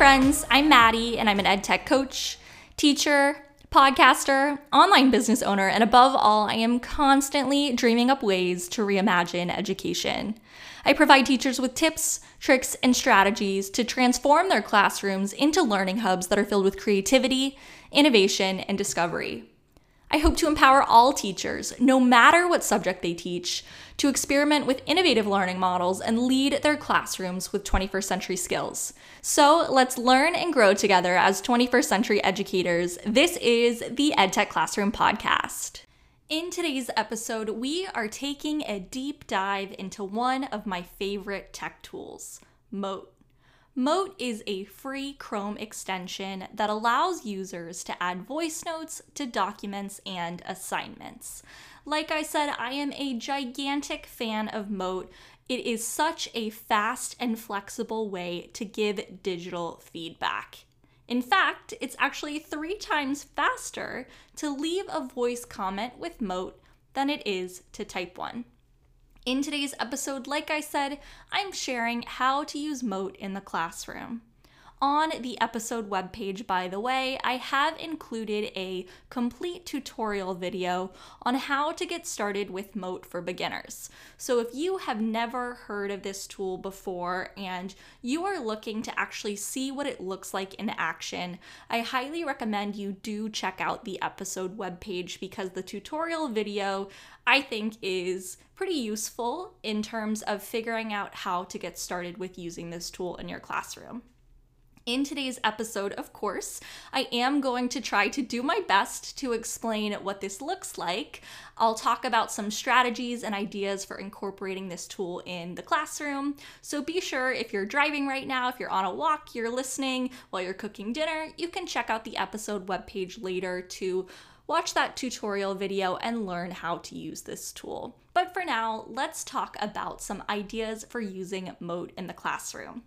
friends. I'm Maddie, and I'm an ed tech coach, teacher, podcaster, online business owner, and above all, I am constantly dreaming up ways to reimagine education. I provide teachers with tips, tricks, and strategies to transform their classrooms into learning hubs that are filled with creativity, innovation, and discovery. I hope to empower all teachers, no matter what subject they teach, to experiment with innovative learning models and lead their classrooms with 21st century skills. So let's learn and grow together as 21st century educators. This is the EdTech Classroom Podcast. In today's episode, we are taking a deep dive into one of my favorite tech tools, Mote. Mote is a free Chrome extension that allows users to add voice notes to documents and assignments. Like I said, I am a gigantic fan of Mote. It is such a fast and flexible way to give digital feedback. In fact, it's actually three times faster to leave a voice comment with Mote than it is to type one. In today's episode, like I said, I'm sharing how to use Mote in the classroom. On the episode webpage, by the way, I have included a complete tutorial video on how to get started with Mote for beginners. So if you have never heard of this tool before and you are looking to actually see what it looks like in action, I highly recommend you do check out the episode webpage because the tutorial video I think is pretty useful in terms of figuring out how to get started with using this tool in your classroom. In today's episode, of course, I am going to try to do my best to explain what this looks like. I'll talk about some strategies and ideas for incorporating this tool in the classroom. So be sure if you're driving right now, if you're on a walk, you're listening while you're cooking dinner, you can check out the episode webpage later to watch that tutorial video and learn how to use this tool. But for now, let's talk about some ideas for using Mote in the classroom.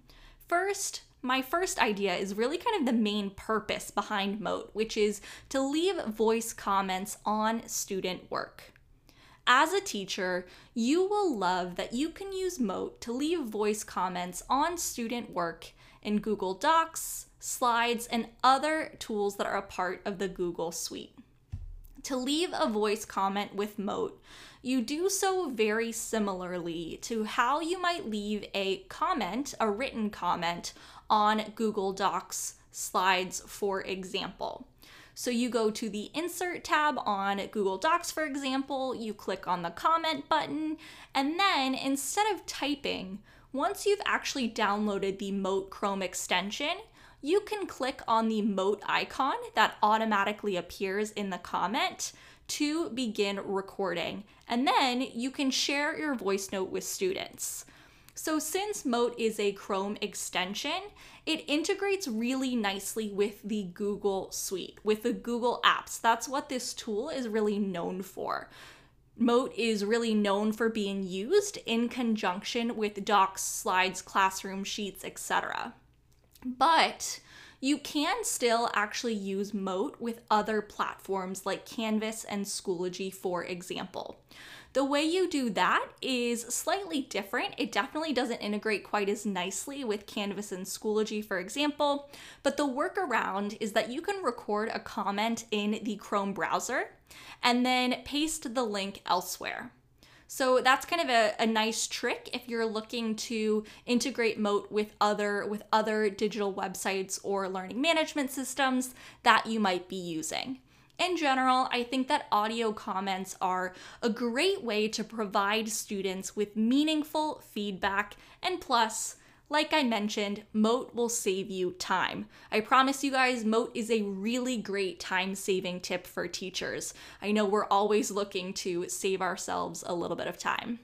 First, my first idea is really kind of the main purpose behind Mote, which is to leave voice comments on student work. As a teacher, you will love that you can use Mote to leave voice comments on student work in Google Docs, Slides, and other tools that are a part of the Google Suite. To leave a voice comment with Mote, you do so very similarly to how you might leave a comment, a written comment, on Google Docs slides, for example. So you go to the Insert tab on Google Docs, for example, you click on the comment button, and then instead of typing, once you've actually downloaded the Mote Chrome extension, you can click on the Mote icon that automatically appears in the comment to begin recording. And then you can share your voice note with students. So, since Mote is a Chrome extension, it integrates really nicely with the Google Suite, with the Google Apps. That's what this tool is really known for. Mote is really known for being used in conjunction with docs, slides, classroom sheets, etc. But you can still actually use Mote with other platforms like Canvas and Schoology, for example. The way you do that is slightly different. It definitely doesn't integrate quite as nicely with Canvas and Schoology, for example, but the workaround is that you can record a comment in the Chrome browser and then paste the link elsewhere. So that's kind of a, a nice trick if you're looking to integrate Mote with other with other digital websites or learning management systems that you might be using. In general, I think that audio comments are a great way to provide students with meaningful feedback and plus like I mentioned, Mote will save you time. I promise you guys, Mote is a really great time saving tip for teachers. I know we're always looking to save ourselves a little bit of time.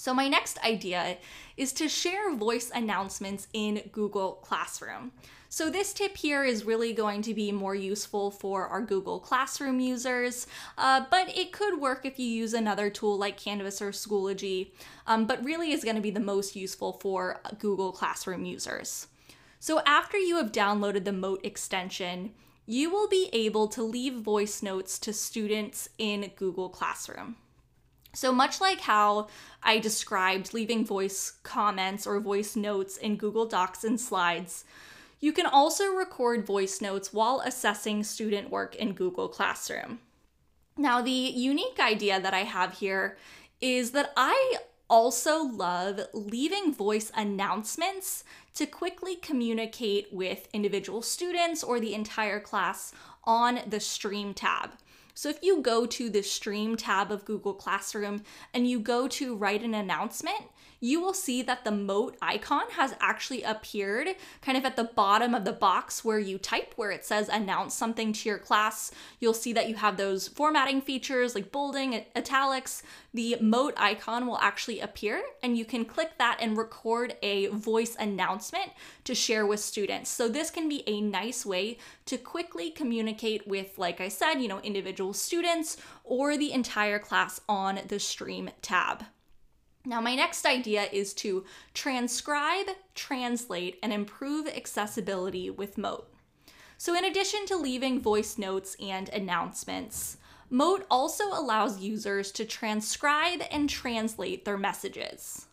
So, my next idea is to share voice announcements in Google Classroom. So, this tip here is really going to be more useful for our Google Classroom users, uh, but it could work if you use another tool like Canvas or Schoology, um, but really is going to be the most useful for Google Classroom users. So, after you have downloaded the Mote extension, you will be able to leave voice notes to students in Google Classroom. So, much like how I described leaving voice comments or voice notes in Google Docs and slides, you can also record voice notes while assessing student work in Google Classroom. Now, the unique idea that I have here is that I also love leaving voice announcements to quickly communicate with individual students or the entire class on the Stream tab. So if you go to the Stream tab of Google Classroom and you go to write an announcement, you will see that the Mote icon has actually appeared kind of at the bottom of the box where you type, where it says announce something to your class. You'll see that you have those formatting features like bolding, italics. The Mote icon will actually appear, and you can click that and record a voice announcement to share with students. So, this can be a nice way to quickly communicate with, like I said, you know, individual students or the entire class on the Stream tab. Now, my next idea is to transcribe, translate, and improve accessibility with Mote. So, in addition to leaving voice notes and announcements, Mote also allows users to transcribe and translate their messages.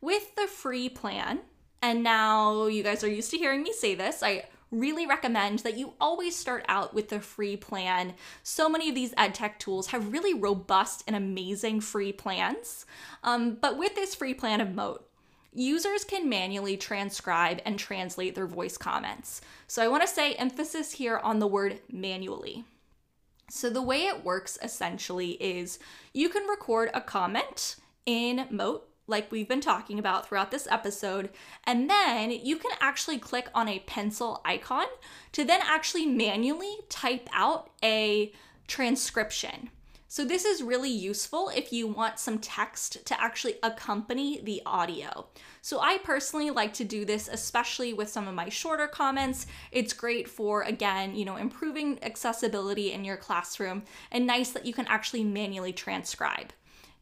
With the free plan, and now you guys are used to hearing me say this, I really recommend that you always start out with the free plan. So many of these EdTech tools have really robust and amazing free plans. Um, but with this free plan of Mote, users can manually transcribe and translate their voice comments. So I want to say emphasis here on the word manually. So the way it works essentially is you can record a comment in Mote like we've been talking about throughout this episode. And then you can actually click on a pencil icon to then actually manually type out a transcription. So, this is really useful if you want some text to actually accompany the audio. So, I personally like to do this, especially with some of my shorter comments. It's great for, again, you know, improving accessibility in your classroom and nice that you can actually manually transcribe.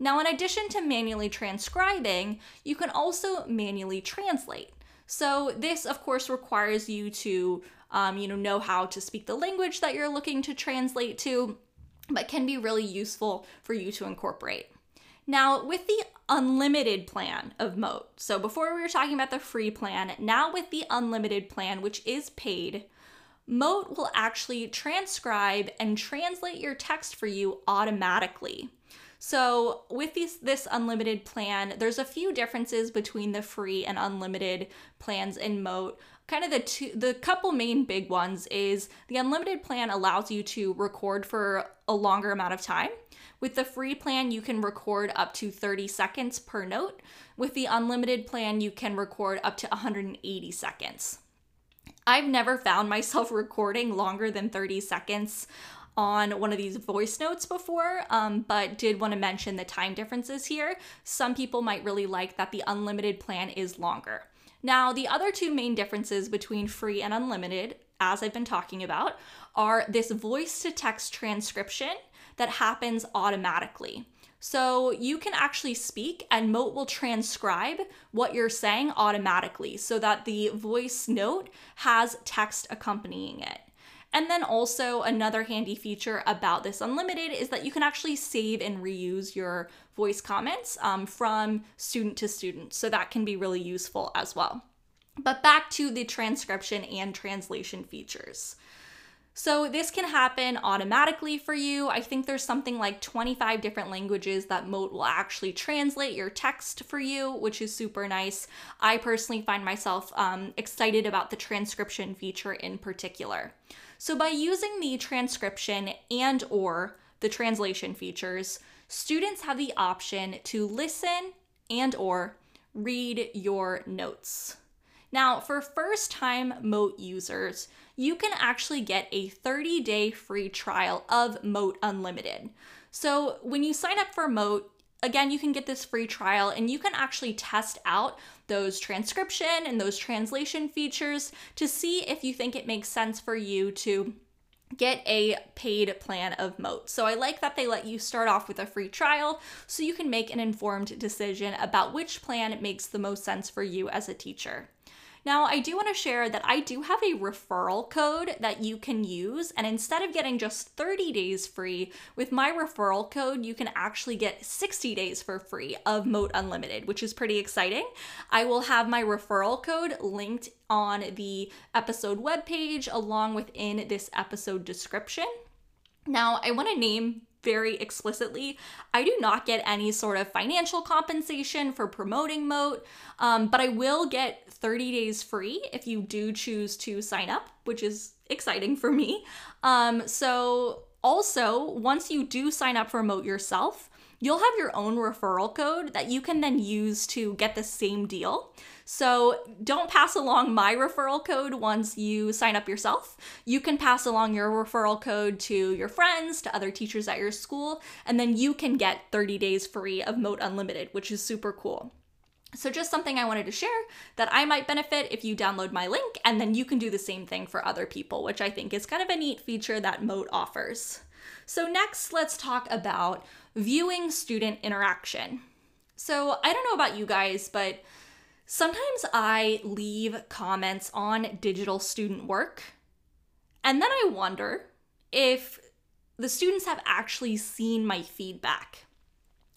Now, in addition to manually transcribing, you can also manually translate. So this, of course, requires you to, um, you know, know how to speak the language that you're looking to translate to, but can be really useful for you to incorporate. Now, with the unlimited plan of Mote, so before we were talking about the free plan, now with the unlimited plan, which is paid, Mote will actually transcribe and translate your text for you automatically. So, with this, this unlimited plan, there's a few differences between the free and unlimited plans in Mote. Kind of the two, the couple main big ones is the unlimited plan allows you to record for a longer amount of time. With the free plan, you can record up to 30 seconds per note. With the unlimited plan, you can record up to 180 seconds. I've never found myself recording longer than 30 seconds on one of these voice notes before, um, but did want to mention the time differences here. Some people might really like that the unlimited plan is longer. Now, the other two main differences between free and unlimited, as I've been talking about, are this voice to text transcription that happens automatically. So you can actually speak and Mote will transcribe what you're saying automatically so that the voice note has text accompanying it. And then also another handy feature about this unlimited is that you can actually save and reuse your voice comments um, from student to student. So that can be really useful as well. But back to the transcription and translation features. So this can happen automatically for you. I think there's something like 25 different languages that Mote will actually translate your text for you, which is super nice. I personally find myself um, excited about the transcription feature in particular. So by using the transcription and or the translation features, students have the option to listen and or read your notes. Now, for first-time Mote users, you can actually get a 30-day free trial of Mote Unlimited. So when you sign up for Mote, again, you can get this free trial and you can actually test out those transcription and those translation features to see if you think it makes sense for you to get a paid plan of Mote. So I like that they let you start off with a free trial so you can make an informed decision about which plan makes the most sense for you as a teacher. Now, I do want to share that I do have a referral code that you can use, and instead of getting just 30 days free, with my referral code, you can actually get 60 days for free of Mote Unlimited, which is pretty exciting. I will have my referral code linked on the episode webpage along within this episode description. Now, I want to name very explicitly. I do not get any sort of financial compensation for promoting Mote, um, but I will get 30 days free if you do choose to sign up, which is exciting for me. Um, so, also, once you do sign up for Mote yourself, you'll have your own referral code that you can then use to get the same deal. So don't pass along my referral code once you sign up yourself. You can pass along your referral code to your friends, to other teachers at your school, and then you can get 30 days free of Mote Unlimited, which is super cool. So, just something I wanted to share that I might benefit if you download my link, and then you can do the same thing for other people, which I think is kind of a neat feature that Mote offers. So, next, let's talk about viewing student interaction. So, I don't know about you guys, but sometimes I leave comments on digital student work, and then I wonder if the students have actually seen my feedback.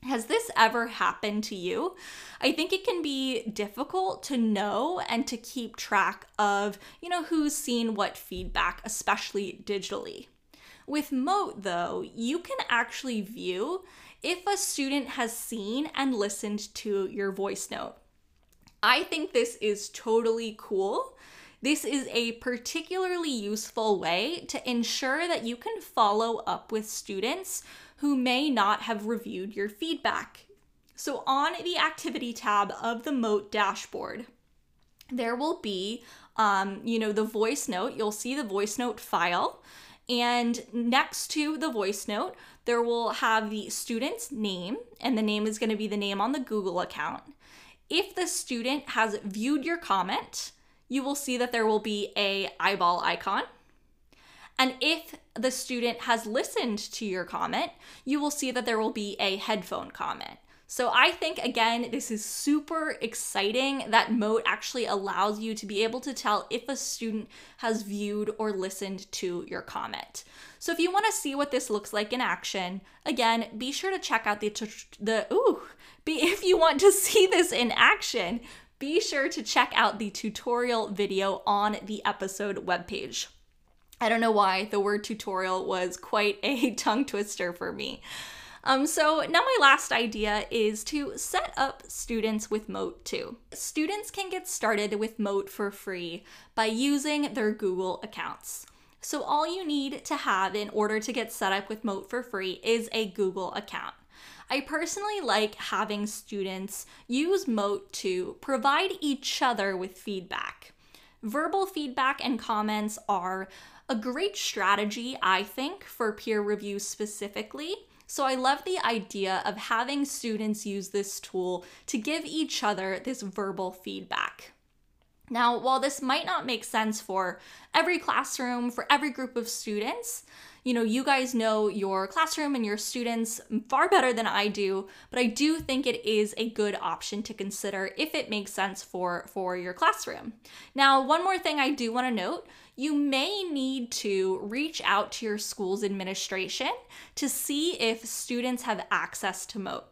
Has this ever happened to you? I think it can be difficult to know and to keep track of, you know, who's seen what feedback, especially digitally. With Mote, though, you can actually view if a student has seen and listened to your voice note. I think this is totally cool. This is a particularly useful way to ensure that you can follow up with students who may not have reviewed your feedback. So, on the activity tab of the Mote dashboard, there will be, um, you know, the voice note. You'll see the voice note file. And next to the voice note, there will have the student's name, and the name is going to be the name on the Google account. If the student has viewed your comment, you will see that there will be a eyeball icon. And if the student has listened to your comment, you will see that there will be a headphone comment. So I think again, this is super exciting that Mote actually allows you to be able to tell if a student has viewed or listened to your comment. So if you want to see what this looks like in action, again, be sure to check out the the ooh, be if you want to see this in action, be sure to check out the tutorial video on the episode webpage. I don't know why the word tutorial was quite a tongue twister for me. Um, so now my last idea is to set up students with Mote too. Students can get started with Mote for free by using their Google accounts. So all you need to have in order to get set up with Mote for free is a Google account. I personally like having students use Mote to provide each other with feedback. Verbal feedback and comments are a great strategy, I think, for peer review specifically. So I love the idea of having students use this tool to give each other this verbal feedback. Now, while this might not make sense for every classroom, for every group of students, you know, you guys know your classroom and your students far better than I do, but I do think it is a good option to consider if it makes sense for for your classroom. Now, one more thing I do want to note, you may need to reach out to your school's administration to see if students have access to Mote.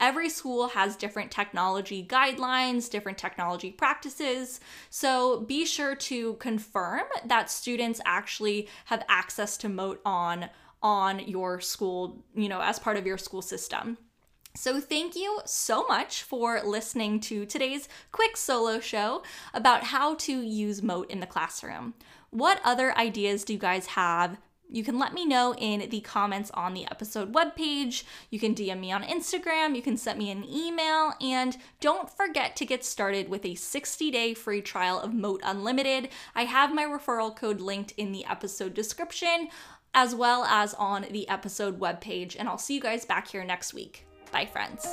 Every school has different technology guidelines, different technology practices. So be sure to confirm that students actually have access to Mote on on your school, you know, as part of your school system. So, thank you so much for listening to today's quick solo show about how to use Mote in the classroom. What other ideas do you guys have you can let me know in the comments on the episode webpage. You can DM me on Instagram. You can send me an email. And don't forget to get started with a 60 day free trial of Mote Unlimited. I have my referral code linked in the episode description as well as on the episode webpage. And I'll see you guys back here next week. Bye, friends.